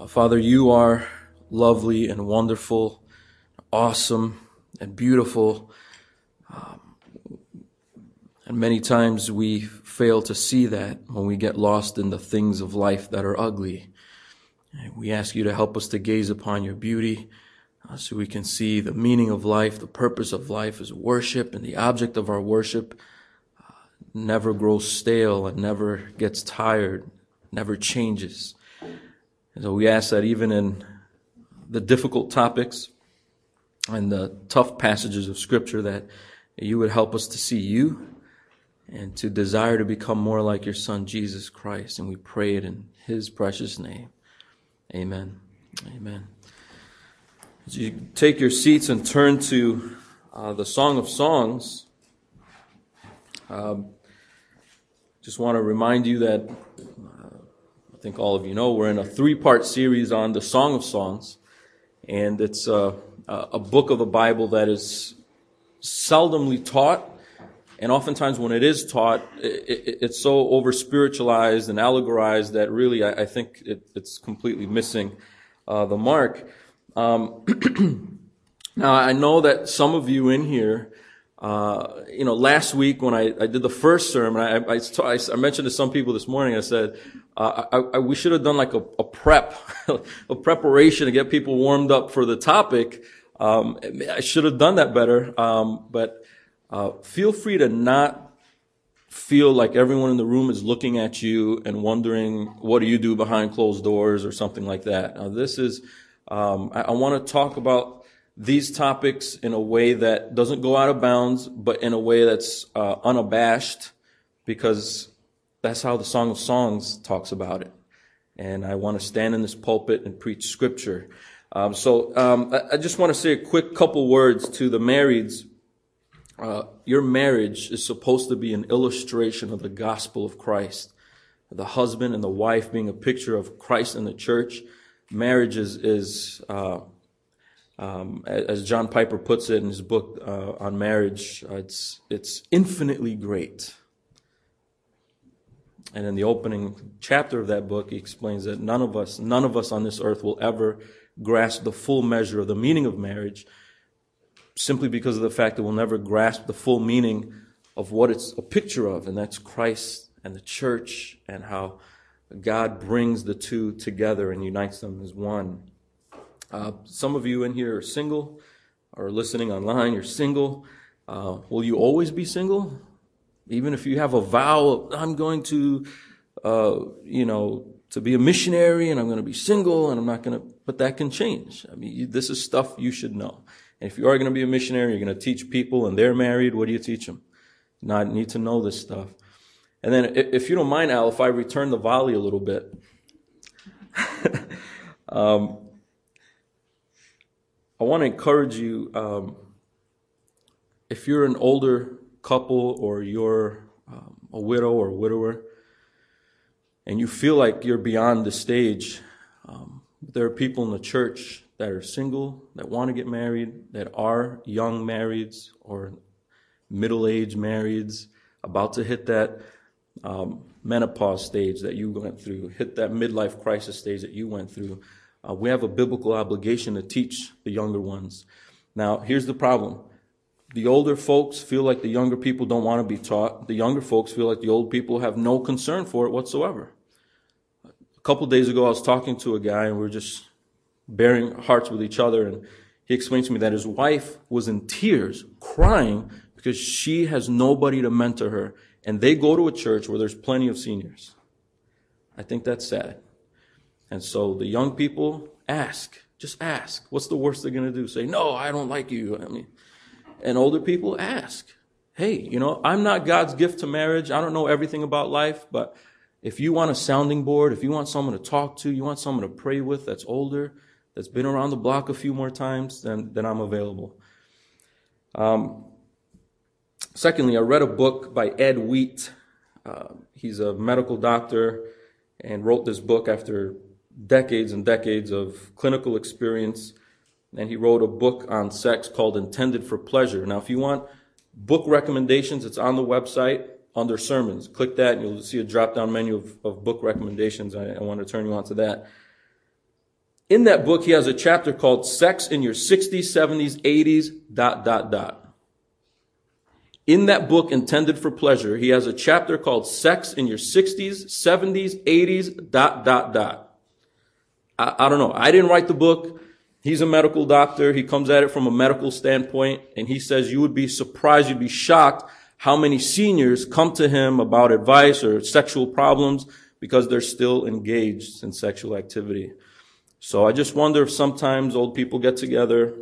Uh, Father, you are lovely and wonderful, awesome and beautiful. Um, and many times we fail to see that when we get lost in the things of life that are ugly. And we ask you to help us to gaze upon your beauty uh, so we can see the meaning of life, the purpose of life is worship, and the object of our worship uh, never grows stale and never gets tired, never changes. And so we ask that even in the difficult topics and the tough passages of Scripture, that you would help us to see you and to desire to become more like your Son, Jesus Christ. And we pray it in His precious name. Amen. Amen. As you take your seats and turn to uh, the Song of Songs, um, just want to remind you that I think all of you know we're in a three part series on the Song of Songs, and it's uh, a book of the Bible that is seldomly taught. And oftentimes, when it is taught, it, it, it's so over spiritualized and allegorized that really I, I think it, it's completely missing uh, the mark. Um, now, I know that some of you in here, uh, you know, last week when I, I did the first sermon, I, I, I, mentioned to some people this morning, I said, uh, we should have done like a, a prep, a preparation to get people warmed up for the topic. Um, I should have done that better. Um, but uh, feel free to not feel like everyone in the room is looking at you and wondering what do you do behind closed doors or something like that. Now, this is um, I, I want to talk about these topics in a way that doesn't go out of bounds, but in a way that's uh, unabashed, because that's how the Song of Songs talks about it. And I want to stand in this pulpit and preach scripture. Um, so um, I, I, just want to say a quick couple words to the marrieds. Uh, your marriage is supposed to be an illustration of the gospel of Christ. The husband and the wife being a picture of Christ and the church marriage is, is uh, um, as John Piper puts it in his book uh, on marriage, uh, it's, it's infinitely great. And in the opening chapter of that book, he explains that none of us, none of us on this earth will ever grasp the full measure of the meaning of marriage simply because of the fact that we'll never grasp the full meaning of what it's a picture of, and that's Christ and the church and how God brings the two together and unites them as one. Uh, some of you in here are single or listening online, you're single. Uh, will you always be single? Even if you have a vow, I'm going to, uh, you know, to be a missionary and I'm going to be single and I'm not going to, but that can change. I mean, you, this is stuff you should know. And if you are going to be a missionary, you're going to teach people and they're married, what do you teach them? Not need to know this stuff. And then, if you don't mind, Al, if I return the volley a little bit. um, I want to encourage you um, if you're an older couple or you're um, a widow or widower, and you feel like you're beyond the stage, um, there are people in the church that are single, that want to get married, that are young marrieds or middle aged marrieds, about to hit that um, menopause stage that you went through, hit that midlife crisis stage that you went through, uh, we have a biblical obligation to teach the younger ones. Now, here's the problem. The older folks feel like the younger people don't want to be taught. The younger folks feel like the old people have no concern for it whatsoever. A couple days ago, I was talking to a guy and we were just bearing hearts with each other. And he explained to me that his wife was in tears, crying because she has nobody to mentor her and they go to a church where there's plenty of seniors. I think that's sad. And so the young people ask, just ask. What's the worst they're going to do? Say, no, I don't like you. I mean, and older people ask, hey, you know, I'm not God's gift to marriage. I don't know everything about life, but if you want a sounding board, if you want someone to talk to, you want someone to pray with that's older, that's been around the block a few more times, then, then I'm available. Um, Secondly, I read a book by Ed Wheat. Uh, he's a medical doctor and wrote this book after decades and decades of clinical experience. And he wrote a book on sex called Intended for Pleasure. Now, if you want book recommendations, it's on the website under sermons. Click that and you'll see a drop down menu of, of book recommendations. I, I want to turn you on to that. In that book, he has a chapter called Sex in Your 60s, 70s, 80s, dot, dot, dot. In that book, Intended for Pleasure, he has a chapter called Sex in Your 60s, 70s, 80s, dot, dot, dot. I, I don't know. I didn't write the book. He's a medical doctor. He comes at it from a medical standpoint, and he says you would be surprised, you'd be shocked how many seniors come to him about advice or sexual problems because they're still engaged in sexual activity. So I just wonder if sometimes old people get together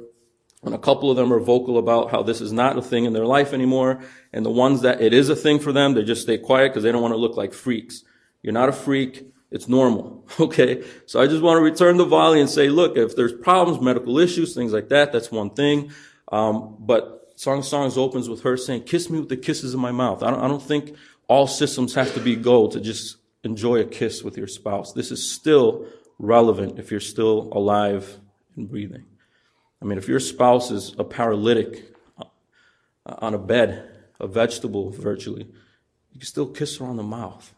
and a couple of them are vocal about how this is not a thing in their life anymore. And the ones that it is a thing for them, they just stay quiet because they don't want to look like freaks. You're not a freak. It's normal. Okay. So I just want to return the volley and say, look, if there's problems, medical issues, things like that, that's one thing. Um, but Song Songs opens with her saying, kiss me with the kisses of my mouth. I don't, I don't think all systems have to be gold to just enjoy a kiss with your spouse. This is still relevant if you're still alive and breathing. I mean, if your spouse is a paralytic uh, on a bed, a vegetable virtually, you can still kiss her on the mouth,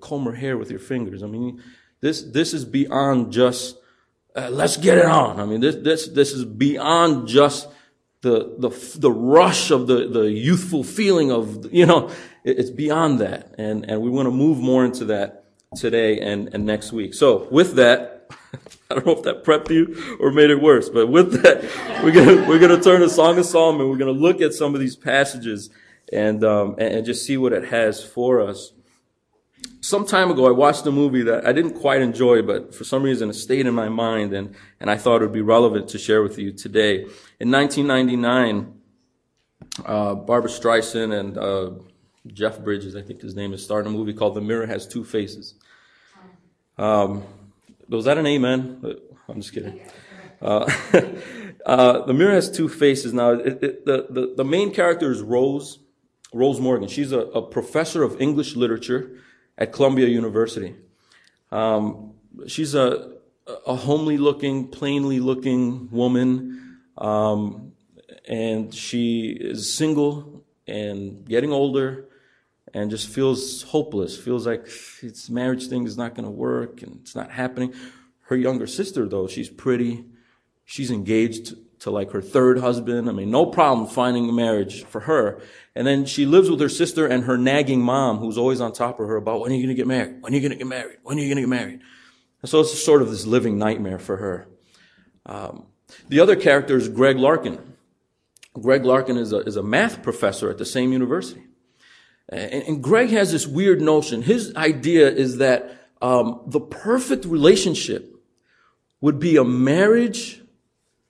comb her hair with your fingers. I mean, this, this is beyond just, uh, let's get it on. I mean, this, this, this is beyond just the, the, the rush of the, the youthful feeling of, you know, it's beyond that. And, and we want to move more into that today and, and next week. So with that, I don't know if that prepped you or made it worse, but with that, we're gonna we're gonna turn to Song of Solomon. We're gonna look at some of these passages and um, and just see what it has for us. Some time ago, I watched a movie that I didn't quite enjoy, but for some reason it stayed in my mind, and and I thought it would be relevant to share with you today. In 1999, uh, Barbra Streisand and uh, Jeff Bridges, I think his name is, starred in a movie called The Mirror Has Two Faces. Um, was that an amen? Uh, I'm just kidding. Uh, uh, the mirror has two faces. Now, it, it, the, the, the, main character is Rose, Rose Morgan. She's a, a professor of English literature at Columbia University. Um, she's a, a homely looking, plainly looking woman. Um, and she is single and getting older and just feels hopeless, feels like its marriage thing is not going to work and it's not happening. Her younger sister, though, she's pretty. She's engaged to like her third husband. I mean, no problem finding a marriage for her. And then she lives with her sister and her nagging mom, who's always on top of her about when are you going to get married? When are you going to get married? When are you going to get married? And so it's sort of this living nightmare for her. Um, the other character is Greg Larkin. Greg Larkin is a, is a math professor at the same university. And, Greg has this weird notion. His idea is that um, the perfect relationship would be a marriage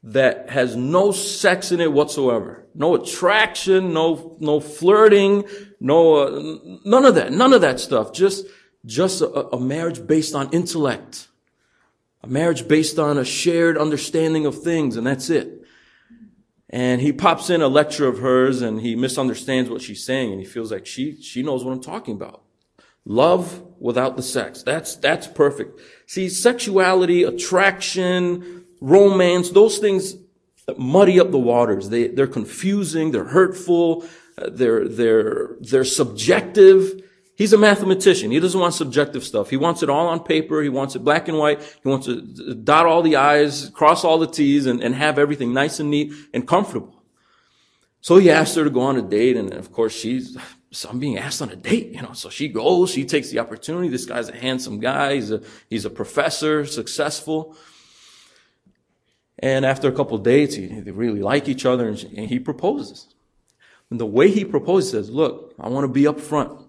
that has no sex in it whatsoever, no attraction, no no flirting, no uh, none of that, none of that stuff. Just just a, a marriage based on intellect, a marriage based on a shared understanding of things, and that's it. And he pops in a lecture of hers and he misunderstands what she's saying and he feels like she, she knows what I'm talking about. Love without the sex. That's, that's perfect. See, sexuality, attraction, romance, those things muddy up the waters. They, they're confusing, they're hurtful, uh, they're, they're, they're subjective. He's a mathematician. He doesn't want subjective stuff. He wants it all on paper. He wants it black and white. He wants to dot all the I's, cross all the T's, and, and have everything nice and neat and comfortable. So he asked her to go on a date, and of course she's, so I'm being asked on a date, you know. So she goes, she takes the opportunity. This guy's a handsome guy. He's a, he's a professor, successful. And after a couple dates, he, they really like each other, and, she, and he proposes. And the way he proposes says, look, I want to be up front.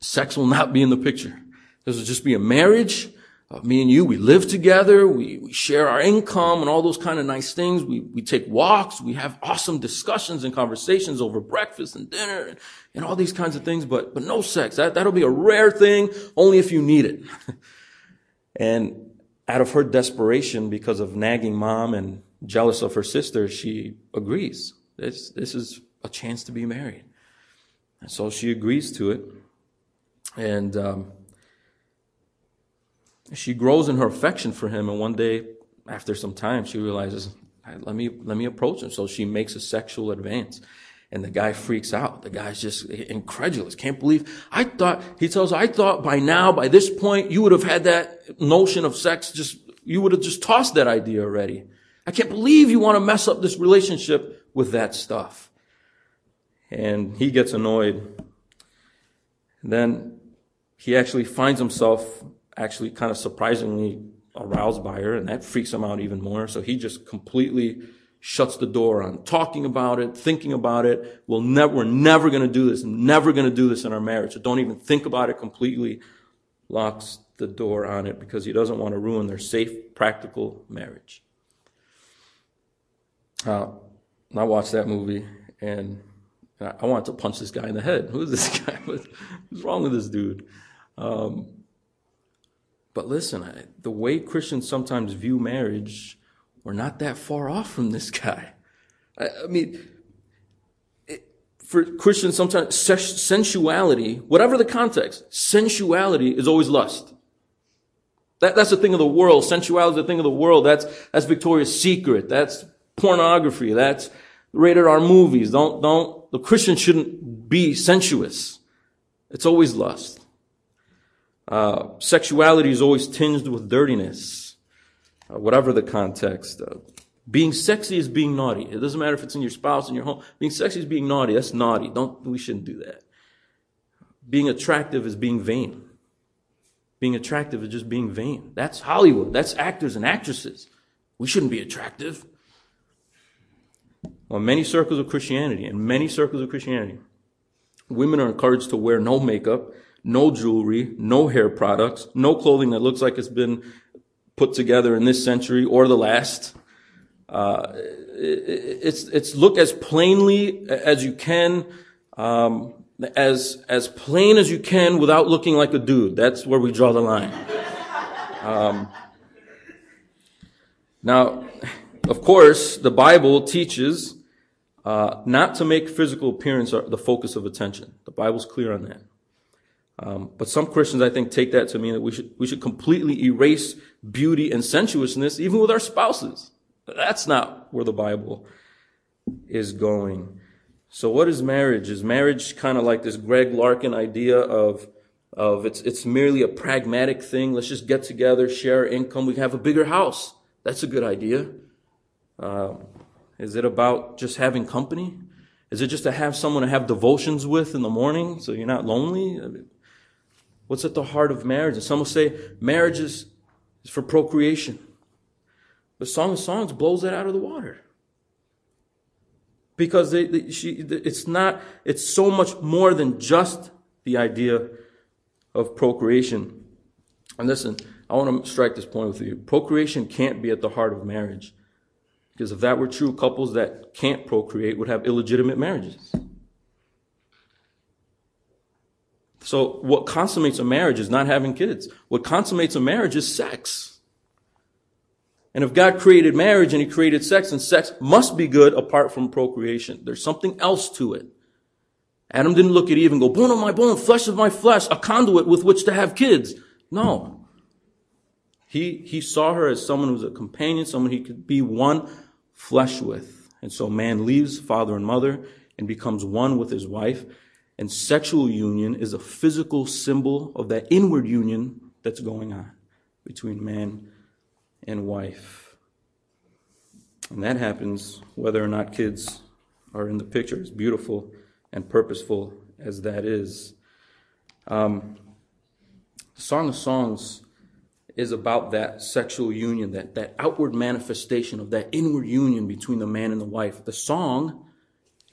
Sex will not be in the picture. This will just be a marriage. Uh, me and you, we live together. We, we share our income and all those kind of nice things. We, we take walks. We have awesome discussions and conversations over breakfast and dinner and, and all these kinds of things, but, but no sex. That, that'll be a rare thing only if you need it. and out of her desperation because of nagging mom and jealous of her sister, she agrees. This, this is a chance to be married. And so she agrees to it. And um, she grows in her affection for him. And one day, after some time, she realizes, let me, let me approach him. So she makes a sexual advance. And the guy freaks out. The guy's just incredulous. Can't believe. I thought, he tells I thought by now, by this point, you would have had that notion of sex just you would have just tossed that idea already. I can't believe you want to mess up this relationship with that stuff. And he gets annoyed. And then he actually finds himself actually kind of surprisingly aroused by her, and that freaks him out even more. So he just completely shuts the door on talking about it, thinking about it. We'll never, we're never going to do this. never going to do this in our marriage. So don't even think about it completely. Locks the door on it because he doesn't want to ruin their safe, practical marriage. Uh, I watched that movie and I wanted to punch this guy in the head. Who is this guy? What's wrong with this dude? Um, but listen, I, the way Christians sometimes view marriage, we're not that far off from this guy. I, I mean, it, for Christians, sometimes sensuality, whatever the context, sensuality is always lust. That, that's the thing of the world. Sensuality is the thing of the world. That's, that's Victoria's Secret. That's pornography. That's rated R movies. Don't, don't, the Christian shouldn't be sensuous. It's always lust. Uh, sexuality is always tinged with dirtiness, uh, whatever the context. Uh, being sexy is being naughty. It doesn't matter if it's in your spouse, in your home. Being sexy is being naughty. That's naughty. Don't, we shouldn't do that. Being attractive is being vain. Being attractive is just being vain. That's Hollywood. That's actors and actresses. We shouldn't be attractive. Well, many circles of Christianity, in many circles of Christianity, women are encouraged to wear no makeup no jewelry, no hair products, no clothing that looks like it's been put together in this century or the last. Uh, it's it's look as plainly as you can, um, as as plain as you can without looking like a dude. That's where we draw the line. Um, now, of course, the Bible teaches uh, not to make physical appearance the focus of attention. The Bible's clear on that. Um, but some Christians, I think, take that to mean that we should, we should completely erase beauty and sensuousness, even with our spouses. That's not where the Bible is going. So what is marriage? Is marriage kind of like this Greg Larkin idea of, of it's, it's merely a pragmatic thing. Let's just get together, share income. We can have a bigger house. That's a good idea. Uh, is it about just having company? Is it just to have someone to have devotions with in the morning so you're not lonely? What's at the heart of marriage? And some will say marriage is, is for procreation. But Song of Songs blows that out of the water. Because they, they, she, it's not, it's so much more than just the idea of procreation. And listen, I want to strike this point with you. Procreation can't be at the heart of marriage. Because if that were true, couples that can't procreate would have illegitimate marriages. So what consummates a marriage is not having kids. What consummates a marriage is sex. And if God created marriage and he created sex, and sex must be good apart from procreation. There's something else to it. Adam didn't look at Eve and go, bone of my bone, flesh of my flesh, a conduit with which to have kids. No. He, he saw her as someone who was a companion, someone he could be one flesh with. And so man leaves father and mother and becomes one with his wife. And sexual union is a physical symbol of that inward union that's going on between man and wife. And that happens whether or not kids are in the picture, as beautiful and purposeful as that is. Um, Song of Songs is about that sexual union, that, that outward manifestation of that inward union between the man and the wife. The song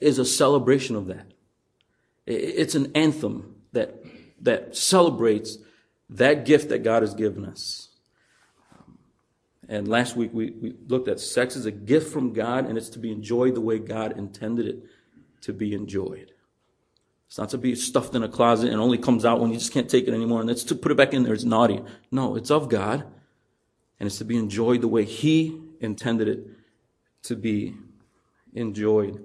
is a celebration of that. It's an anthem that, that celebrates that gift that God has given us. And last week we, we looked at sex as a gift from God and it's to be enjoyed the way God intended it to be enjoyed. It's not to be stuffed in a closet and only comes out when you just can't take it anymore and it's to put it back in there. It's naughty. No, it's of God and it's to be enjoyed the way He intended it to be enjoyed.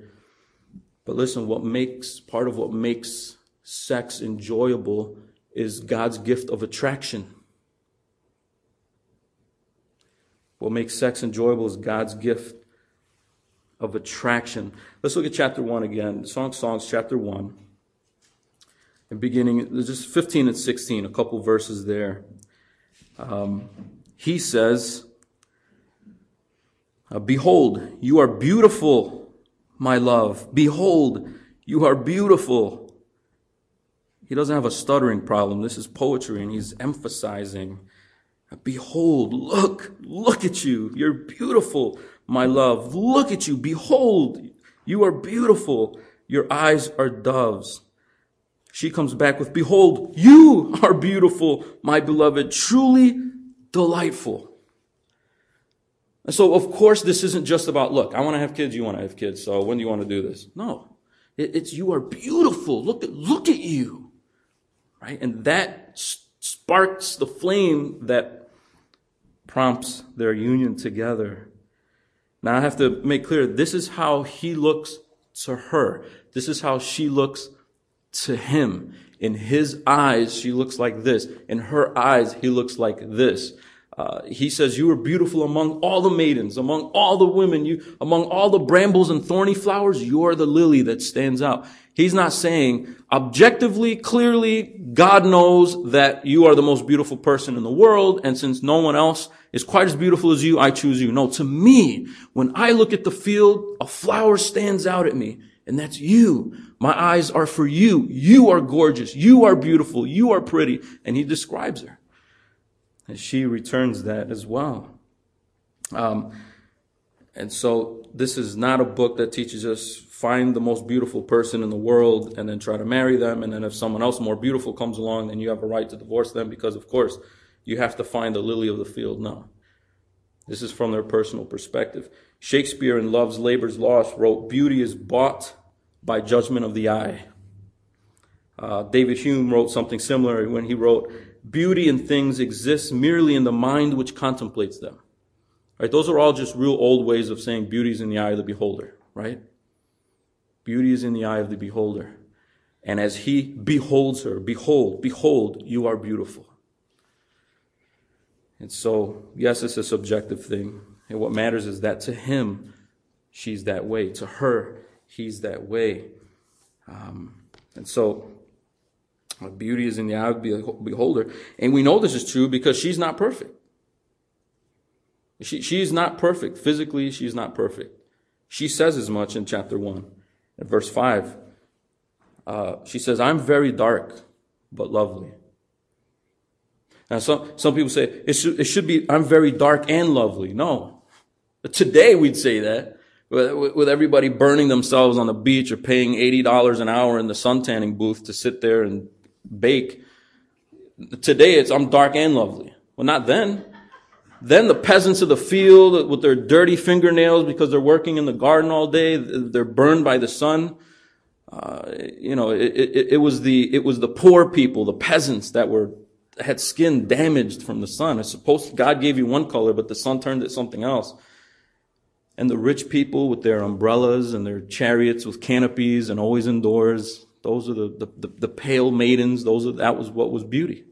But listen, what makes, part of what makes sex enjoyable is God's gift of attraction. What makes sex enjoyable is God's gift of attraction. Let's look at chapter 1 again. Song of Songs, chapter 1. And beginning, just 15 and 16, a couple verses there. Um, he says, Behold, you are beautiful, my love. Behold, you are beautiful. He doesn't have a stuttering problem. This is poetry, and he's emphasizing Behold, look, look at you. You're beautiful, my love. Look at you. Behold, you are beautiful. Your eyes are doves. She comes back with, Behold, you are beautiful, my beloved. Truly delightful. And so, of course, this isn't just about, look, I want to have kids, you want to have kids, so when do you want to do this? No. it's you are beautiful. Look at, look at you. Right? And that sparks the flame that prompts their union together. Now I have to make clear, this is how he looks to her. This is how she looks to him. In his eyes, she looks like this. In her eyes, he looks like this. Uh, he says, you are beautiful among all the maidens, among all the women, you, among all the brambles and thorny flowers, you are the lily that stands out. He's not saying objectively, clearly, God knows that you are the most beautiful person in the world. And since no one else is quite as beautiful as you, I choose you. No, to me, when I look at the field, a flower stands out at me. And that's you. My eyes are for you. You are gorgeous. You are beautiful. You are pretty. And he describes her. And she returns that as well. Um, and so this is not a book that teaches us find the most beautiful person in the world and then try to marry them. And then if someone else more beautiful comes along, then you have a right to divorce them because, of course, you have to find the lily of the field. No. This is from their personal perspective. Shakespeare in Love's Labor's Lost wrote, Beauty is bought by judgment of the eye. Uh, David Hume wrote something similar when he wrote, beauty in things exists merely in the mind which contemplates them. Right? Those are all just real old ways of saying beauty is in the eye of the beholder, right? Beauty is in the eye of the beholder. And as he beholds her, behold, behold, you are beautiful. And so, yes, it's a subjective thing. And what matters is that to him, she's that way. To her, he's that way. Um, and so, Beauty is in the eye of the beholder. And we know this is true because she's not perfect. She, she's not perfect. Physically, she's not perfect. She says as much in chapter 1. In verse 5, uh, she says, I'm very dark, but lovely. Now, some, some people say, it should, it should be, I'm very dark and lovely. No. Today we'd say that. With, with everybody burning themselves on the beach or paying $80 an hour in the suntanning booth to sit there and bake. Today it's I'm dark and lovely. Well, not then. Then the peasants of the field with their dirty fingernails because they're working in the garden all day, they're burned by the sun. Uh, you know, it, it, it, was the it was the poor people, the peasants that were had skin damaged from the sun. I suppose God gave you one color, but the sun turned it something else. And the rich people with their umbrellas and their chariots with canopies and always indoors, those are the, the, the, the pale maidens. Those are, that was what was beauty.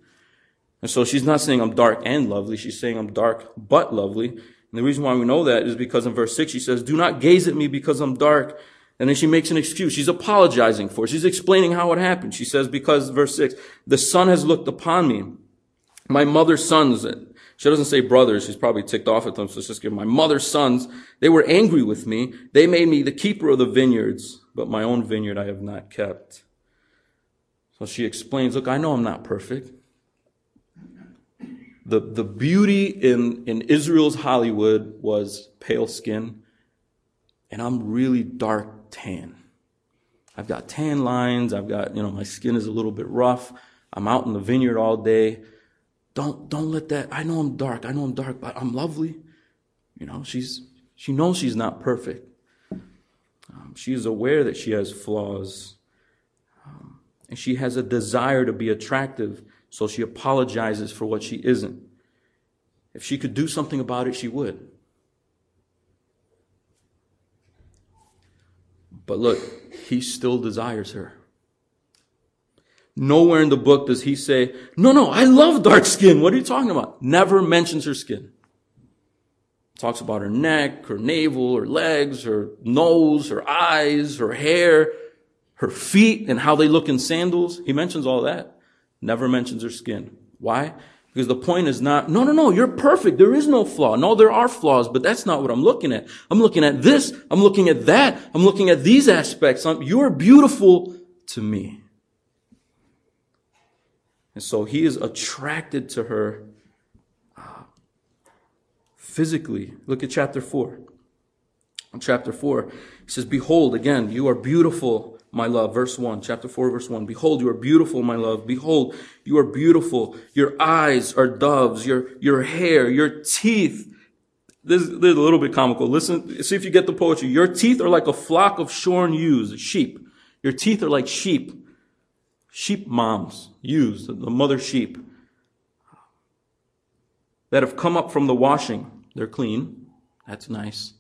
And so she's not saying I'm dark and lovely. She's saying I'm dark but lovely. And the reason why we know that is because in verse 6 she says, do not gaze at me because I'm dark. And then she makes an excuse. She's apologizing for it. She's explaining how it happened. She says, because verse 6, the sun has looked upon me. My mother's sons, she doesn't say brothers. She's probably ticked off at them. So just give my mother's sons. They were angry with me. They made me the keeper of the vineyards but my own vineyard I have not kept. So she explains, look, I know I'm not perfect. The, the beauty in, in Israel's Hollywood was pale skin, and I'm really dark tan. I've got tan lines, I've got, you know, my skin is a little bit rough. I'm out in the vineyard all day. Don't, don't let that, I know I'm dark, I know I'm dark, but I'm lovely. You know, she's, she knows she's not perfect. Um, she is aware that she has flaws. Um, and she has a desire to be attractive, so she apologizes for what she isn't. If she could do something about it, she would. But look, he still desires her. Nowhere in the book does he say, no, no, I love dark skin. What are you talking about? Never mentions her skin. Talks about her neck, her navel, her legs, her nose, her eyes, her hair, her feet, and how they look in sandals. He mentions all that. Never mentions her skin. Why? Because the point is not, no, no, no, you're perfect. There is no flaw. No, there are flaws, but that's not what I'm looking at. I'm looking at this. I'm looking at that. I'm looking at these aspects. I'm, you're beautiful to me. And so he is attracted to her physically. Look at chapter 4. In chapter 4, he says, Behold, again, you are beautiful my love. Verse 1, chapter 4, verse 1. Behold, you are beautiful, my love. Behold, you are beautiful. Your eyes are doves. Your, your hair, your teeth. This, this is a little bit comical. Listen, see if you get the poetry. Your teeth are like a flock of shorn ewes, sheep. Your teeth are like sheep. Sheep moms, ewes, the mother sheep. That have come up from the washing. They're clean. That's nice.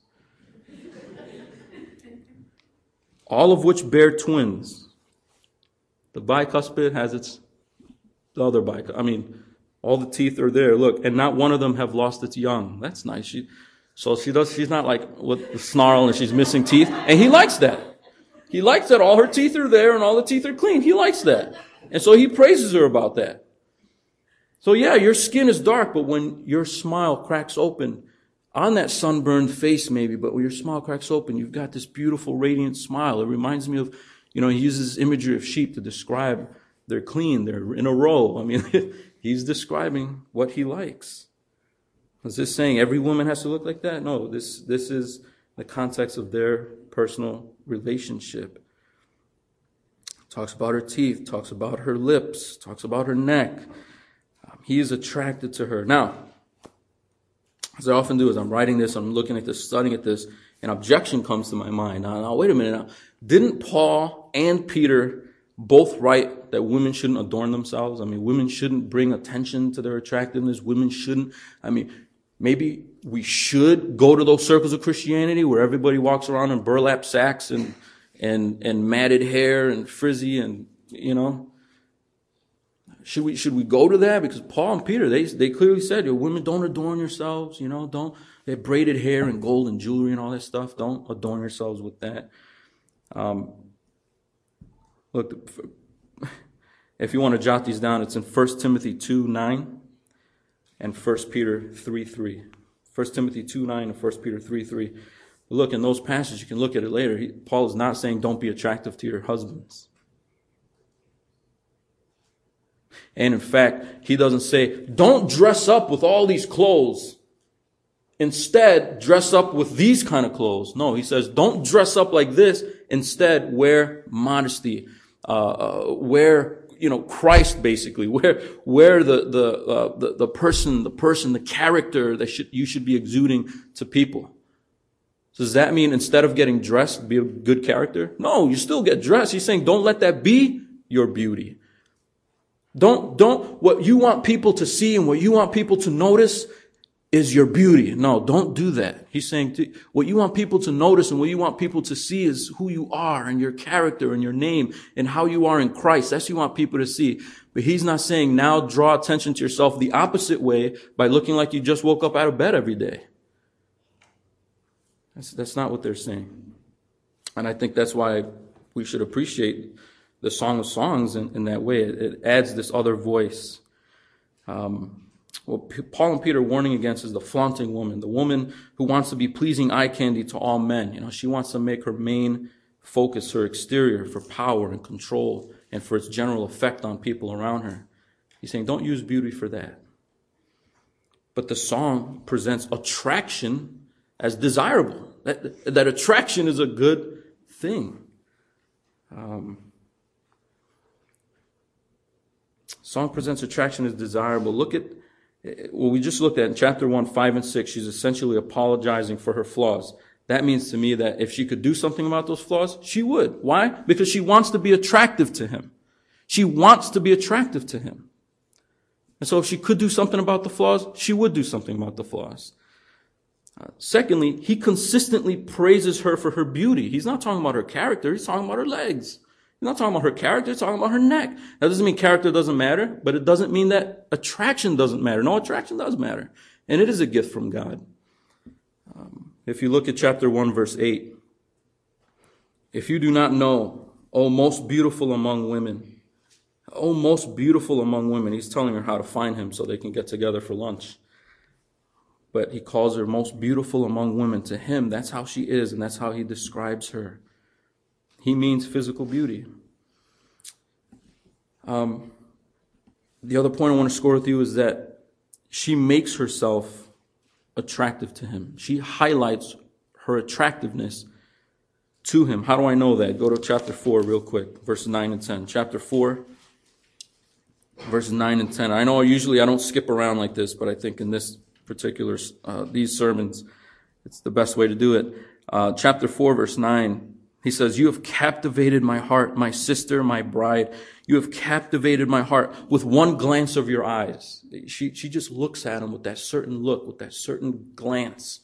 all of which bear twins. The bicuspid has its the other bicuspid. I mean, all the teeth are there. Look, and not one of them have lost its young. That's nice. She, so she does. She's not like with the snarl and she's missing teeth. And he likes that. He likes that all her teeth are there and all the teeth are clean. He likes that, and so he praises her about that. So yeah, your skin is dark, but when your smile cracks open, on that sunburned face maybe, but when your smile cracks open, you've got this beautiful, radiant smile. It reminds me of, you know, he uses imagery of sheep to describe they're clean, they're in a row. I mean, he's describing what he likes. Is this saying every woman has to look like that? No, this, this is the context of their personal relationship. Talks about her teeth, talks about her lips, talks about her neck. He is attracted to her. Now, as I often do, as I'm writing this, I'm looking at this, studying at this, an objection comes to my mind. Now, now, wait a minute now. Didn't Paul and Peter both write that women shouldn't adorn themselves? I mean, women shouldn't bring attention to their attractiveness. Women shouldn't, I mean, maybe we should go to those circles of Christianity where everybody walks around in burlap sacks and, and, and matted hair and frizzy and, you know, should we should we go to that? Because Paul and Peter, they they clearly said, "Your women don't adorn yourselves. You know, don't they have braided hair and gold and jewelry and all that stuff. Don't adorn yourselves with that." Um, look, if you want to jot these down, it's in 1 Timothy two nine and 1 Peter three three. 1 Timothy 2 9 and 1 Peter 3 3. Look, in those passages, you can look at it later. He, Paul is not saying don't be attractive to your husbands. And in fact, he doesn't say, don't dress up with all these clothes. Instead, dress up with these kind of clothes. No, he says, don't dress up like this. Instead, wear modesty. Uh, uh, wear, you know, Christ basically. Wear, wear the, the, uh, the, the person, the person, the character that should, you should be exuding to people. So does that mean instead of getting dressed, be a good character? No, you still get dressed. He's saying don't let that be your beauty. Don't, don't, what you want people to see and what you want people to notice is your beauty. No, don't do that. He's saying to, what you want people to notice and what you want people to see is who you are and your character and your name and how you are in Christ. That's what you want people to see. But he's not saying now draw attention to yourself the opposite way by looking like you just woke up out of bed every day. That's, that's not what they're saying. And I think that's why we should appreciate the Song of Songs in, in that way. It, it, adds this other voice. Um, what Paul and Peter are warning against is the flaunting woman, the woman who wants to be pleasing eye candy to all men. You know, she wants to make her main focus her exterior for power and control and for its general effect on people around her. He's saying, don't use beauty for that. But the song presents attraction as desirable. That, that attraction is a good thing. Um, Song presents attraction as desirable. Look at what we just looked at in chapter 1, 5, and 6. She's essentially apologizing for her flaws. That means to me that if she could do something about those flaws, she would. Why? Because she wants to be attractive to him. She wants to be attractive to him. And so if she could do something about the flaws, she would do something about the flaws. Uh, secondly, he consistently praises her for her beauty. He's not talking about her character, he's talking about her legs. Not talking about her character, talking about her neck. That doesn't mean character doesn't matter, but it doesn't mean that attraction doesn't matter. No, attraction does matter. And it is a gift from God. Um, if you look at chapter 1, verse 8, if you do not know, O most beautiful among women, Oh, most beautiful among women. He's telling her how to find him so they can get together for lunch. But he calls her most beautiful among women. To him, that's how she is, and that's how he describes her. He means physical beauty. Um, the other point I want to score with you is that she makes herself attractive to him. She highlights her attractiveness to him. How do I know that? Go to chapter 4 real quick, verses 9 and 10. Chapter 4, verses 9 and 10. I know usually I don't skip around like this, but I think in this particular, uh, these sermons, it's the best way to do it. Uh, chapter 4, verse 9, he says, You have captivated my heart, my sister, my bride. You have captivated my heart with one glance of your eyes. She, she just looks at him with that certain look, with that certain glance,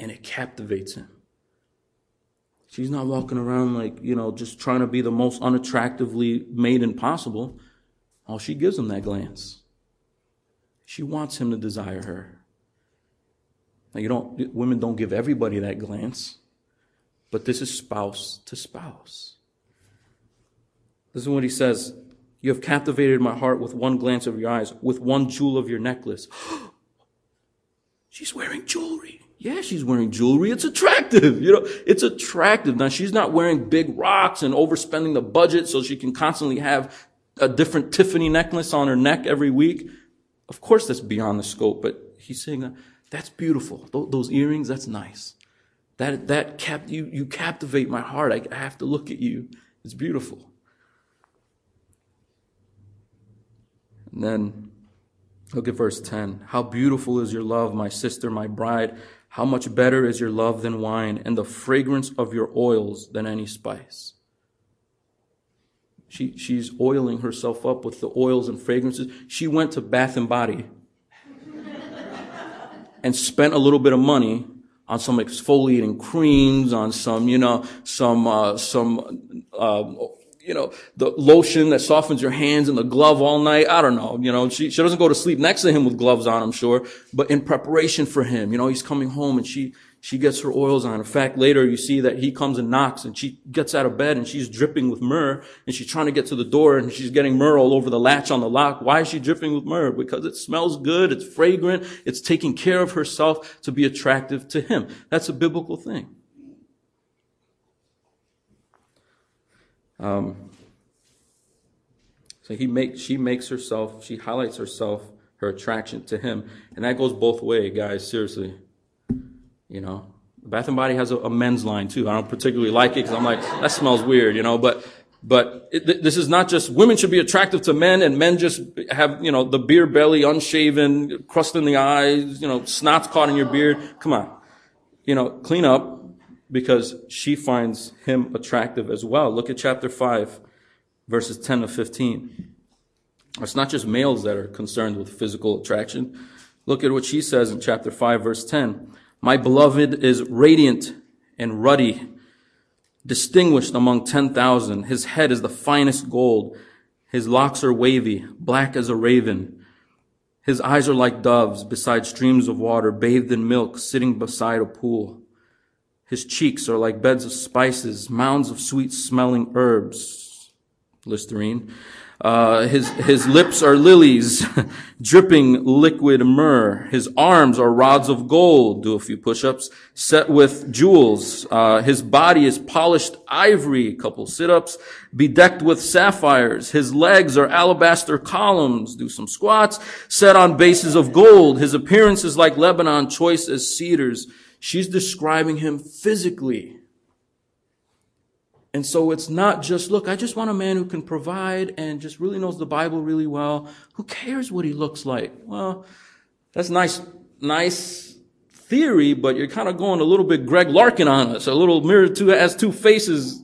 and it captivates him. She's not walking around like, you know, just trying to be the most unattractively maiden possible. All she gives him that glance. She wants him to desire her. Now you don't women don't give everybody that glance, but this is spouse to spouse. This is what he says. You have captivated my heart with one glance of your eyes, with one jewel of your necklace. she's wearing jewelry. Yeah, she's wearing jewelry. It's attractive. You know, it's attractive. Now she's not wearing big rocks and overspending the budget so she can constantly have a different Tiffany necklace on her neck every week. Of course, that's beyond the scope, but he's saying uh, that's beautiful. Those earrings, that's nice. That, that cap, you, you captivate my heart. I, I have to look at you. It's beautiful. And then look at verse 10. How beautiful is your love, my sister, my bride. How much better is your love than wine, and the fragrance of your oils than any spice. She, she's oiling herself up with the oils and fragrances. She went to Bath and Body and spent a little bit of money on some exfoliating creams, on some, you know, some, uh, some, uh, you know, the lotion that softens your hands and the glove all night. I don't know. You know, she, she doesn't go to sleep next to him with gloves on, I'm sure, but in preparation for him, you know, he's coming home and she, she gets her oils on. In fact, later you see that he comes and knocks and she gets out of bed and she's dripping with myrrh and she's trying to get to the door and she's getting myrrh all over the latch on the lock. Why is she dripping with myrrh? Because it smells good. It's fragrant. It's taking care of herself to be attractive to him. That's a biblical thing. Um, so he makes, she makes herself, she highlights herself, her attraction to him. And that goes both ways, guys, seriously. You know, Bath and Body has a, a men's line too. I don't particularly like it because I'm like, that smells weird, you know, but, but it, this is not just women should be attractive to men and men just have, you know, the beer belly, unshaven, crust in the eyes, you know, snots caught in your beard. Come on. You know, clean up because she finds him attractive as well. Look at chapter 5, verses 10 to 15. It's not just males that are concerned with physical attraction. Look at what she says in chapter 5, verse 10. My beloved is radiant and ruddy, distinguished among 10,000. His head is the finest gold. His locks are wavy, black as a raven. His eyes are like doves beside streams of water, bathed in milk, sitting beside a pool. His cheeks are like beds of spices, mounds of sweet smelling herbs. Listerine. Uh, his, his lips are lilies, dripping liquid myrrh. His arms are rods of gold. Do a few push-ups. Set with jewels. Uh, his body is polished ivory. Couple sit-ups. Bedecked with sapphires. His legs are alabaster columns. Do some squats. Set on bases of gold. His appearance is like Lebanon, choice as cedars. She's describing him physically. And so it's not just, look, I just want a man who can provide and just really knows the Bible really well. Who cares what he looks like? Well, that's nice, nice theory, but you're kind of going a little bit Greg Larkin on us, a little mirror two has two faces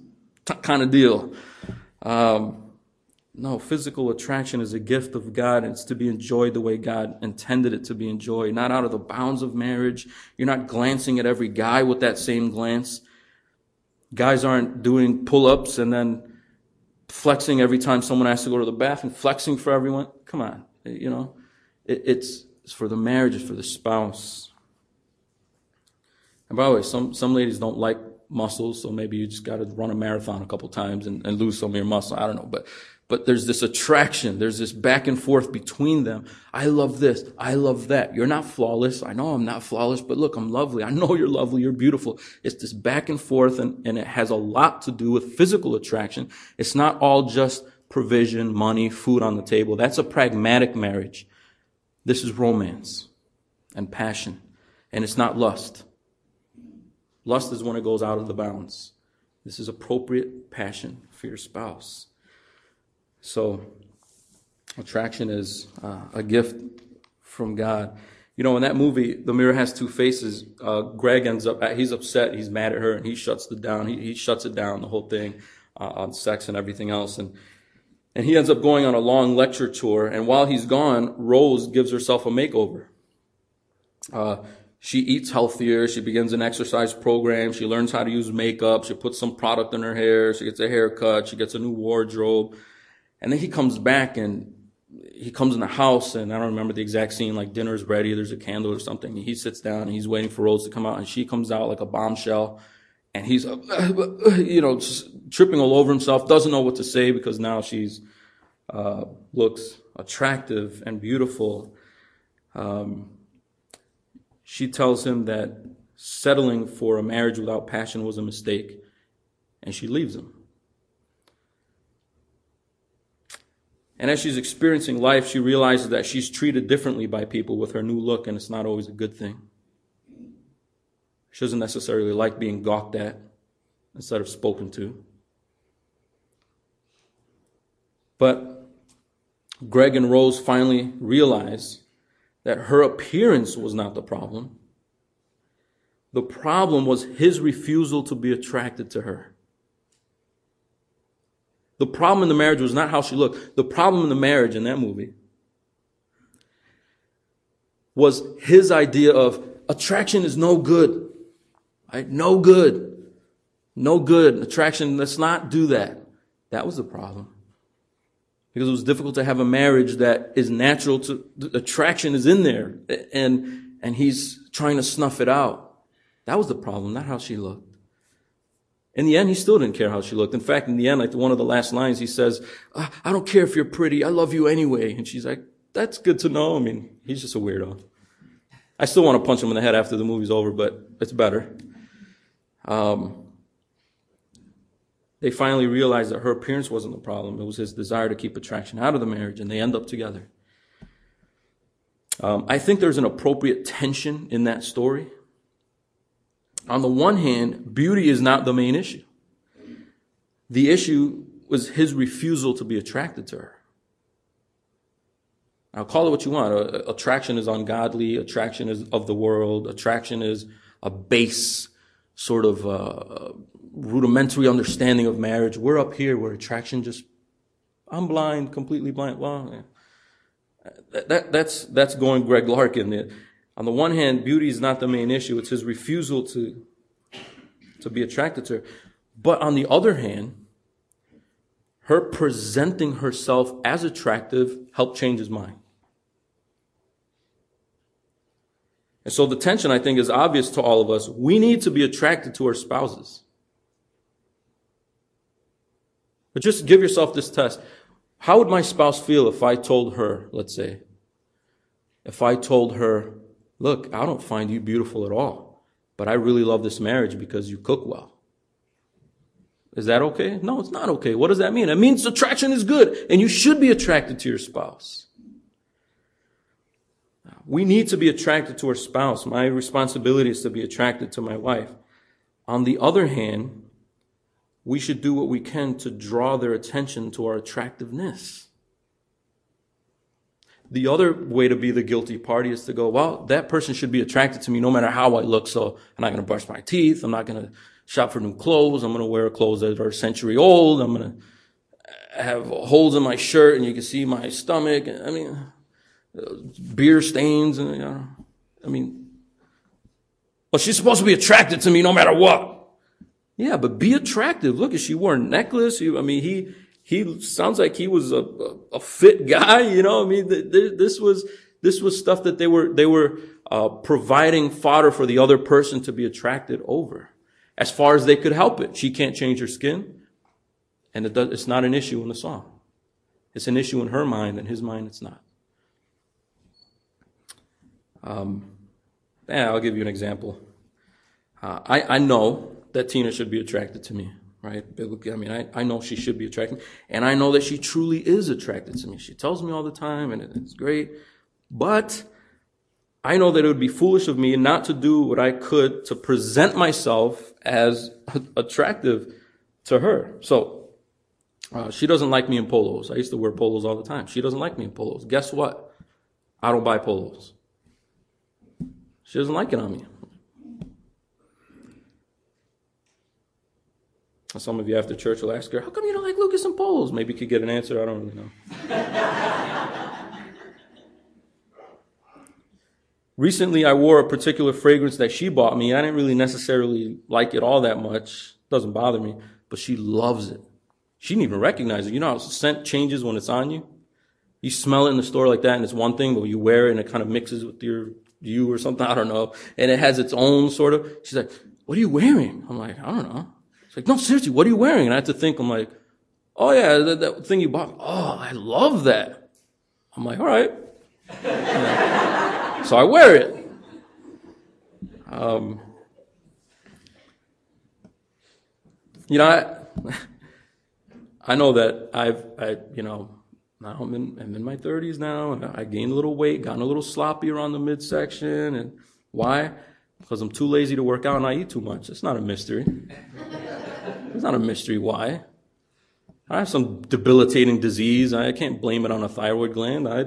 t- kind of deal. Um, no, physical attraction is a gift of God it's to be enjoyed the way God intended it to be enjoyed, not out of the bounds of marriage. You're not glancing at every guy with that same glance. Guys aren't doing pull-ups and then flexing every time someone has to go to the bathroom, flexing for everyone. Come on, you know, it, it's, it's for the marriage, it's for the spouse. And by the way, some, some ladies don't like muscles, so maybe you just got to run a marathon a couple times and, and lose some of your muscle. I don't know, but, but there's this attraction. There's this back and forth between them. I love this. I love that. You're not flawless. I know I'm not flawless, but look, I'm lovely. I know you're lovely. You're beautiful. It's this back and forth and, and it has a lot to do with physical attraction. It's not all just provision, money, food on the table. That's a pragmatic marriage. This is romance and passion. And it's not lust. Lust is when it goes out of the bounds. This is appropriate passion for your spouse. So, attraction is uh, a gift from God. You know, in that movie, The Mirror Has Two Faces, uh, Greg ends up, he's upset, he's mad at her, and he shuts it down. He, he shuts it down, the whole thing, uh, on sex and everything else. And, and he ends up going on a long lecture tour, and while he's gone, Rose gives herself a makeover. Uh, she eats healthier. She begins an exercise program. She learns how to use makeup. She puts some product in her hair. She gets a haircut. She gets a new wardrobe. And then he comes back and he comes in the house and I don't remember the exact scene, like dinner's ready, there's a candle or something. He sits down and he's waiting for Rose to come out and she comes out like a bombshell and he's, you know, tripping all over himself, doesn't know what to say because now she's, uh, looks attractive and beautiful. Um, she tells him that settling for a marriage without passion was a mistake and she leaves him. And as she's experiencing life, she realizes that she's treated differently by people with her new look, and it's not always a good thing. She doesn't necessarily like being gawked at instead of spoken to. But Greg and Rose finally realize that her appearance was not the problem. The problem was his refusal to be attracted to her. The problem in the marriage was not how she looked. The problem in the marriage in that movie was his idea of attraction is no good. Right? No good. No good. Attraction, let's not do that. That was the problem. Because it was difficult to have a marriage that is natural to, attraction is in there. And, and he's trying to snuff it out. That was the problem, not how she looked. In the end, he still didn't care how she looked. In fact, in the end, like one of the last lines, he says, ah, I don't care if you're pretty. I love you anyway. And she's like, that's good to know. I mean, he's just a weirdo. I still want to punch him in the head after the movie's over, but it's better. Um, they finally realize that her appearance wasn't the problem. It was his desire to keep attraction out of the marriage, and they end up together. Um, I think there's an appropriate tension in that story on the one hand, beauty is not the main issue. The issue was his refusal to be attracted to her. Now, call it what you want. Attraction is ungodly. Attraction is of the world. Attraction is a base sort of uh, rudimentary understanding of marriage. We're up here where attraction just, I'm blind, completely blind. Well, yeah. that, that, that's, that's going Greg Larkin. On the one hand, beauty is not the main issue. It's his refusal to, to be attracted to her. But on the other hand, her presenting herself as attractive helped change his mind. And so the tension, I think, is obvious to all of us. We need to be attracted to our spouses. But just give yourself this test. How would my spouse feel if I told her, let's say, if I told her, Look, I don't find you beautiful at all, but I really love this marriage because you cook well. Is that okay? No, it's not okay. What does that mean? It means attraction is good and you should be attracted to your spouse. We need to be attracted to our spouse. My responsibility is to be attracted to my wife. On the other hand, we should do what we can to draw their attention to our attractiveness. The other way to be the guilty party is to go, well, that person should be attracted to me no matter how I look. So I'm not going to brush my teeth. I'm not going to shop for new clothes. I'm going to wear clothes that are a century old. I'm going to have holes in my shirt and you can see my stomach. I mean, beer stains and, you know, I mean, well, she's supposed to be attracted to me no matter what. Yeah, but be attractive. Look, she wore a necklace. I mean, he, he sounds like he was a, a, fit guy, you know. I mean, this was this was stuff that they were they were uh, providing fodder for the other person to be attracted over, as far as they could help it. She can't change her skin, and it does, it's not an issue in the song. It's an issue in her mind, and his mind, it's not. Um, yeah, I'll give you an example. Uh, I, I know that Tina should be attracted to me, right? Biblically, I mean, I, I know she should be attracted, and I know that she truly is attracted to me. She tells me all the time, and it's great. But I know that it would be foolish of me not to do what I could to present myself as attractive to her. So, uh, she doesn't like me in polos. I used to wear polos all the time. She doesn't like me in polos. Guess what? I don't buy polos. She doesn't like it on me. Some of you after church will ask her, How come you don't like Lucas and polos? Maybe you could get an answer. I don't really know. Recently, I wore a particular fragrance that she bought me. I didn't really necessarily like it all that much. It Doesn't bother me, but she loves it. She didn't even recognize it. You know how scent changes when it's on you? You smell it in the store like that and it's one thing, but you wear it and it kind of mixes with your you or something. I don't know. And it has its own sort of, she's like, what are you wearing? I'm like, I don't know. Like, no, seriously, what are you wearing? And I had to think, I'm like, oh yeah, that, that thing you bought. Oh, I love that. I'm like, all right. So I wear it. Um, you know, I, I know that I've, I, you know, now I'm in, I'm in my 30s now, and I gained a little weight, gotten a little sloppy around the midsection. And why? Because I'm too lazy to work out and I eat too much. It's not a mystery. it's not a mystery why. I have some debilitating disease. I can't blame it on a thyroid gland. I,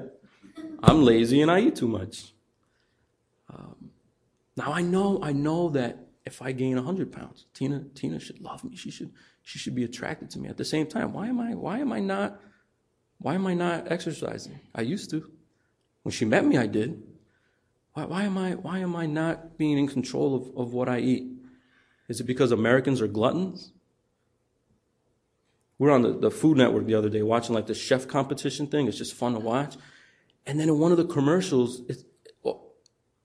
I'm lazy and I eat too much. Um, now I know, I know that if I gain 100 pounds, Tina, Tina should love me. She should, she should be attracted to me. At the same time, why am I, why am I not, why am I not exercising? I used to. When she met me, I did. Why, why am I, why am I not being in control of, of what I eat? Is it because Americans are gluttons? We were on the, the Food Network the other day watching like the chef competition thing. It's just fun to watch. And then in one of the commercials, it,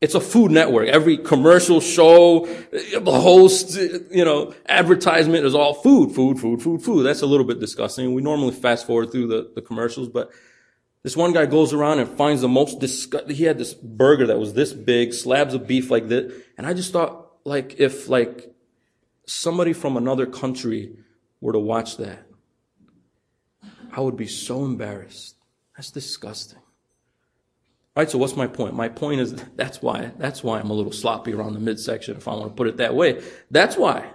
it's a food network. Every commercial show, the host, you know, advertisement is all food, food, food, food, food. That's a little bit disgusting. We normally fast forward through the, the commercials, but this one guy goes around and finds the most disgusting, he had this burger that was this big, slabs of beef like this. And I just thought, like, if like somebody from another country were to watch that, I would be so embarrassed. That's disgusting. Right, so what's my point? My point is that's why that's why I'm a little sloppy around the midsection, if I want to put it that way. That's why.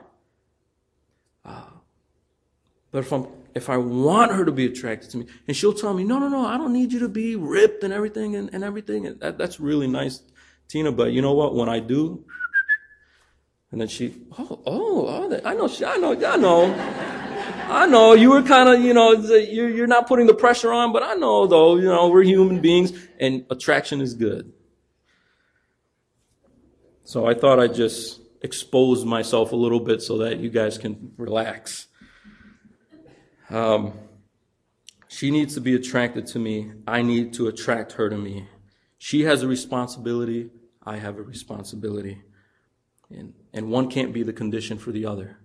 Uh, but if I'm if I want her to be attracted to me, and she'll tell me, no, no, no, I don't need you to be ripped and everything and, and everything, and that, that's really nice, Tina. But you know what? When I do, and then she, oh, oh, oh I know, I know, I know. I know you were kind of, you know, you're, you're not putting the pressure on, but I know though, you know, we're human beings and attraction is good. So I thought I'd just expose myself a little bit so that you guys can relax. Um, she needs to be attracted to me. I need to attract her to me. She has a responsibility. I have a responsibility. And, and one can't be the condition for the other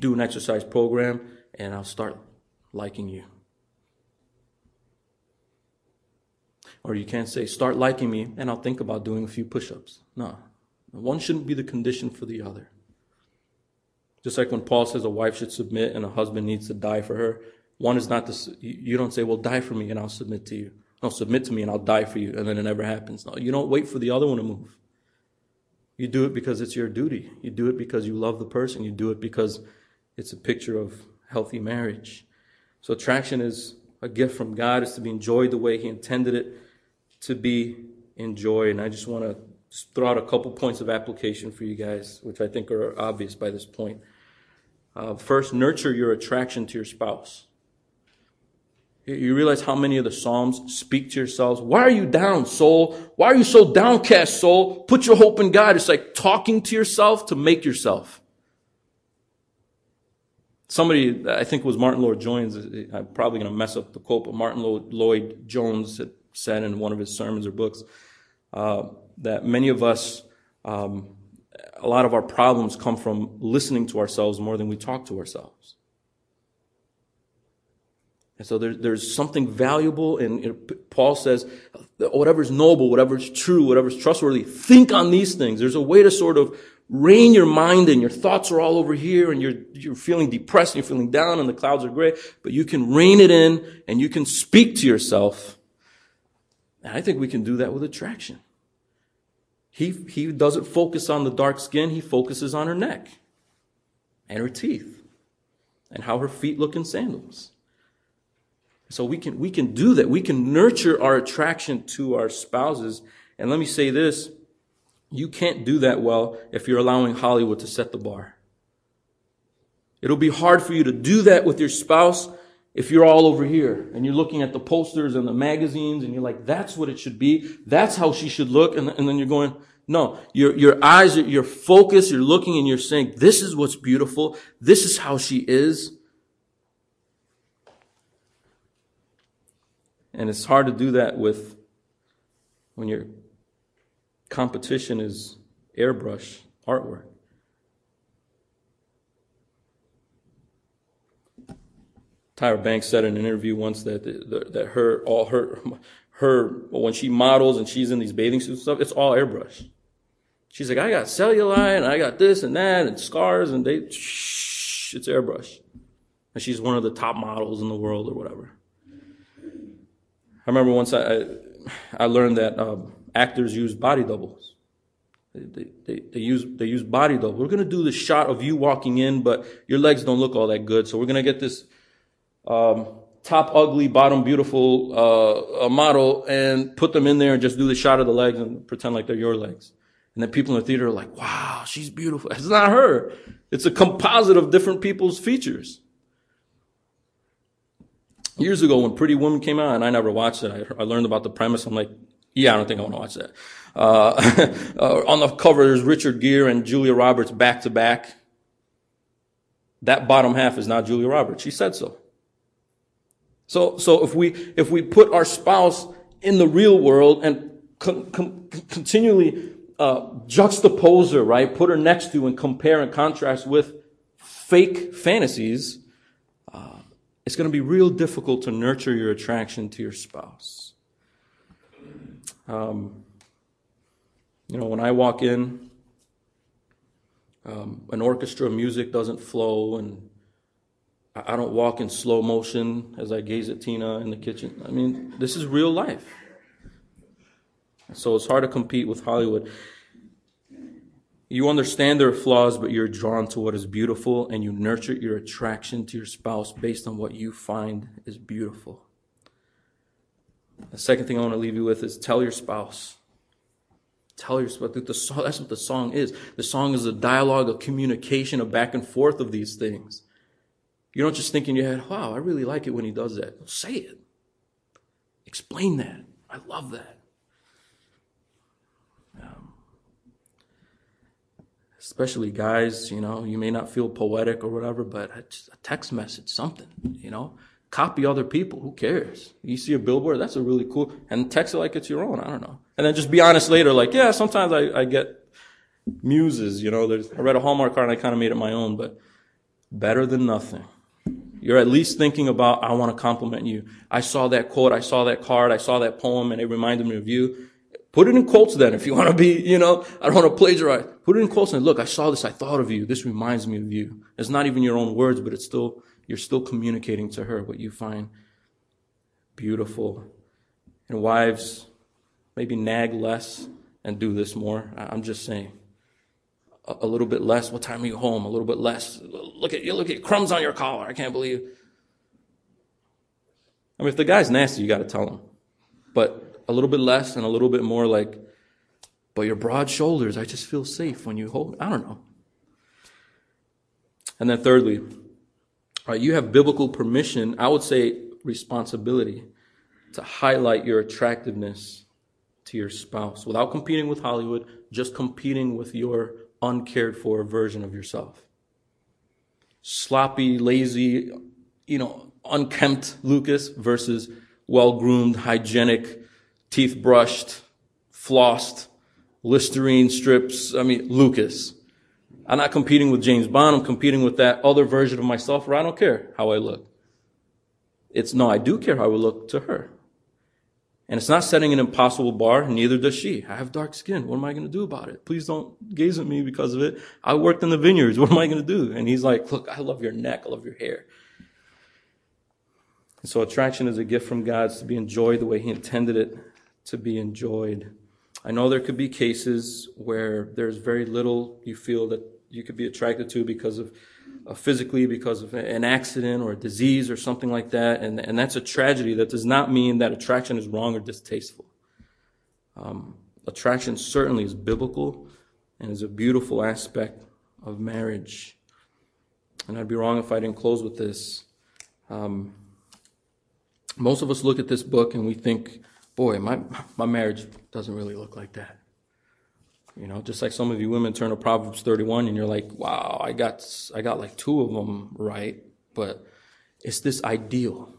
do an exercise program and I'll start liking you. Or you can't say, start liking me and I'll think about doing a few push ups. No. One shouldn't be the condition for the other. Just like when Paul says a wife should submit and a husband needs to die for her, one is not the, you don't say, well, die for me and I'll submit to you. No, submit to me and I'll die for you. And then it never happens. No, you don't wait for the other one to move. You do it because it's your duty. You do it because you love the person. You do it because it's a picture of healthy marriage. So attraction is a gift from God. It's to be enjoyed the way He intended it to be enjoyed. And I just want to throw out a couple points of application for you guys, which I think are obvious by this point. Uh, first, nurture your attraction to your spouse. You realize how many of the Psalms speak to yourselves. Why are you down, soul? Why are you so downcast, soul? Put your hope in God. It's like talking to yourself to make yourself. Somebody, I think it was Martin Lloyd-Jones, I'm probably going to mess up the quote, but Martin Lloyd-Jones had said in one of his sermons or books uh, that many of us, um, a lot of our problems come from listening to ourselves more than we talk to ourselves. And so there, there's something valuable, and Paul says, whatever's noble, whatever's true, whatever's trustworthy, think on these things. There's a way to sort of rein your mind in. Your thoughts are all over here, and you're, you're feeling depressed, and you're feeling down, and the clouds are gray, but you can rein it in, and you can speak to yourself. And I think we can do that with attraction. He, he doesn't focus on the dark skin, he focuses on her neck and her teeth and how her feet look in sandals. So we can, we can do that. We can nurture our attraction to our spouses. And let me say this. You can't do that well if you're allowing Hollywood to set the bar. It'll be hard for you to do that with your spouse if you're all over here and you're looking at the posters and the magazines and you're like, that's what it should be. That's how she should look. And, and then you're going, no, your, your eyes, your focus, you're looking and you're saying, this is what's beautiful. This is how she is. And it's hard to do that with when your competition is airbrush artwork. Tyra Banks said in an interview once that that her all her her when she models and she's in these bathing suits and stuff, it's all airbrush. She's like, I got cellulite and I got this and that and scars and they shh, it's airbrush. And she's one of the top models in the world or whatever. I remember once I, I learned that um, actors use body doubles. They, they, they, use, they use body double. We're to do the shot of you walking in, but your legs don't look all that good. So we're to get this um, top ugly, bottom beautiful uh, model and put them in there and just do the shot of the legs and pretend like they're your legs. And then people in the theater are like, wow, she's beautiful. It's not her. It's a composite of different people's features years ago when Pretty Woman came out, and I never watched it. I, I learned about the premise. I'm like, yeah, I don't think I want to watch that. Uh, uh, on the cover, there's Richard Gere and Julia Roberts back to back. That bottom half is not Julia Roberts. She said so. So, so if we, if we put our spouse in the real world and con- con- continually, uh, juxtapose her, right? Put her next to and compare and contrast with fake fantasies, it's going to be real difficult to nurture your attraction to your spouse. Um, you know, when I walk in, um, an orchestra music doesn't flow, and I don't walk in slow motion as I gaze at Tina in the kitchen. I mean, this is real life. So it's hard to compete with Hollywood. You understand their flaws, but you're drawn to what is beautiful and you nurture your attraction to your spouse based on what you find is beautiful. The second thing I want to leave you with is tell your spouse. Tell your spouse. That's what the song is. The song is a dialogue, a communication, a back and forth of these things. You don't just think in your head, wow, I really like it when he does that. Say it. Explain that. I love that. Um, especially guys, you know, you may not feel poetic or whatever, but a text message, something, you know, copy other people. Who cares? You see a billboard, that's a really cool, and text it like it's your own. I don't know. And then just be honest later, like, yeah, sometimes I, I get muses, you know, there's, I read a Hallmark card and I kind of made it my own, but better than nothing. You're at least thinking about, I want to compliment you. I saw that quote, I saw that card, I saw that poem, and it reminded me of you. Put it in quotes then if you want to be, you know, I don't want to plagiarize. Put it in quotes and look, I saw this, I thought of you. This reminds me of you. It's not even your own words, but it's still, you're still communicating to her what you find beautiful. And wives, maybe nag less and do this more. I'm just saying. A, little bit less. What time are you home? A little bit less. Look at you. Look at crumbs on your collar. I can't believe. I mean, if the guy's nasty, you got to tell him. But a little bit less and a little bit more like, but your broad shoulders, I just feel safe when you hold. I don't know. And then thirdly, right, you have biblical permission, I would say responsibility, to highlight your attractiveness to your spouse without competing with Hollywood, just competing with your uncared for version of yourself. Sloppy, lazy, you know, unkempt Lucas versus well groomed, hygienic, teeth brushed, flossed, Listerine strips. I mean, Lucas. I'm not competing with James Bond. I'm competing with that other version of myself where I don't care how I look. It's no, I do care how I look to her. And it's not setting an impossible bar, neither does she. I have dark skin. What am I going to do about it? Please don't gaze at me because of it. I worked in the vineyards. What am I going to do? And he's like, look, I love your neck. I love your hair. And so attraction is a gift from God to be enjoyed the way he intended it to be enjoyed. I know there could be cases where there's very little you feel that you could be attracted to because of physically because of an accident or a disease or something like that. And, and that's a tragedy. That does not mean that attraction is wrong or distasteful. Um, attraction certainly is biblical and is a beautiful aspect of marriage. And I'd be wrong if I didn't close with this. Um, most of us look at this book and we think, boy, my, my marriage doesn't really look like that. You know, just like some of you women turn to Proverbs 31 and you're like, wow, I got, I got like two of them right. But it's this ideal.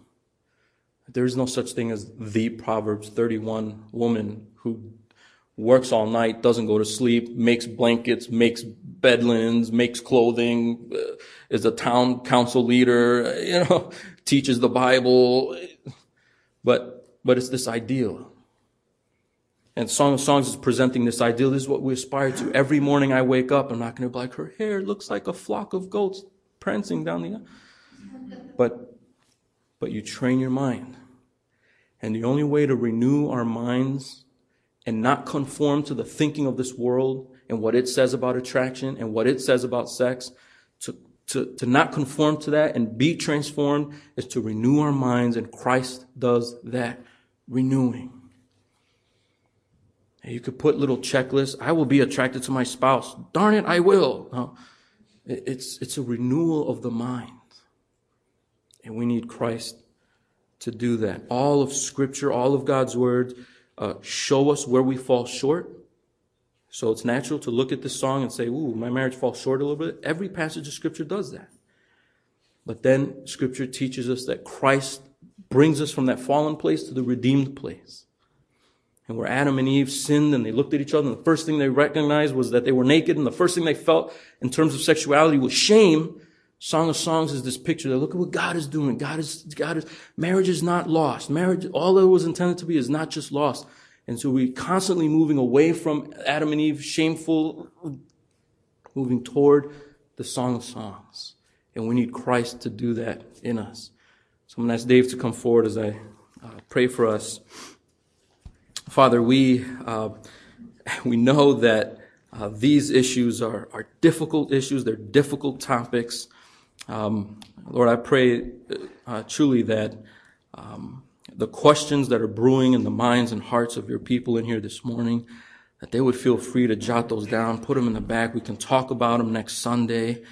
There is no such thing as the Proverbs 31 woman who works all night, doesn't go to sleep, makes blankets, makes bed linens, makes clothing, uh, is a town council leader, you know, teaches the Bible. But, but it's this ideal. And Song of Songs is presenting this ideal. This is what we aspire to. Every morning I wake up, I'm not going to be like, her hair looks like a flock of goats prancing down the. aisle. But, but you train your mind. And the only way to renew our minds and not conform to the thinking of this world and what it says about attraction and what it says about sex, to, to, to not conform to that and be transformed is to renew our minds, and Christ does that renewing. You could put little checklists. I will be attracted to my spouse. Darn it, I will. No. It's, it's a renewal of the mind. And we need Christ to do that. All of Scripture, all of God's Word, uh, show us where we fall short. So it's natural to look at this song and say, ooh, my marriage falls short a little bit. Every passage of Scripture does that. But then Scripture teaches us that Christ brings us from that fallen place to the redeemed place and where Adam and Eve sinned and they looked at each other and the first thing they recognized was that they were naked and the first thing they felt in terms of sexuality was shame. Song of Songs is this picture that look at what God is doing. God is, God is, marriage is not lost. Marriage, all it was intended to be is not just lost. And so we're constantly moving away from Adam and Eve, shameful, moving toward the Song of Songs. And we need Christ to do that in us. So I'm going to ask Dave to come forward as I uh, pray for us. Father, we, uh, we know that uh, these issues are, are difficult issues. They're difficult topics. Um, Lord, I pray uh, truly that um, the questions that are brewing in the minds and hearts of your people in here this morning, that they would feel free to jot those down, put them in the back. We can talk about them next Sunday.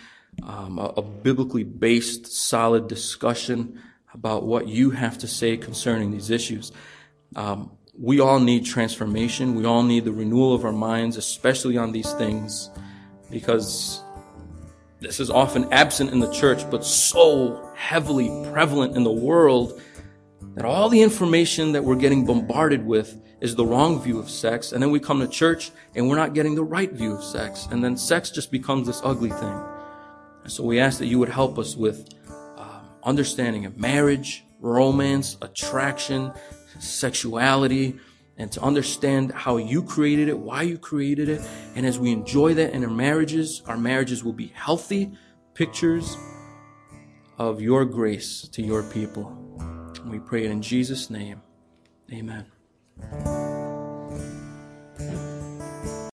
Um, a, a biblically based, solid discussion about what you have to say concerning these issues. Um, we all need transformation. We all need the renewal of our minds, especially on these things, because this is often absent in the church, but so heavily prevalent in the world that all the information that we're getting bombarded with is the wrong view of sex. And then we come to church and we're not getting the right view of sex. And then sex just becomes this ugly thing. And so we ask that you would help us with um, understanding of marriage, romance, attraction, sexuality, and to understand how you created it, why you created it. And as we enjoy that in our marriages, our marriages will be healthy pictures of your grace to your people. We pray it in Jesus' name. Amen.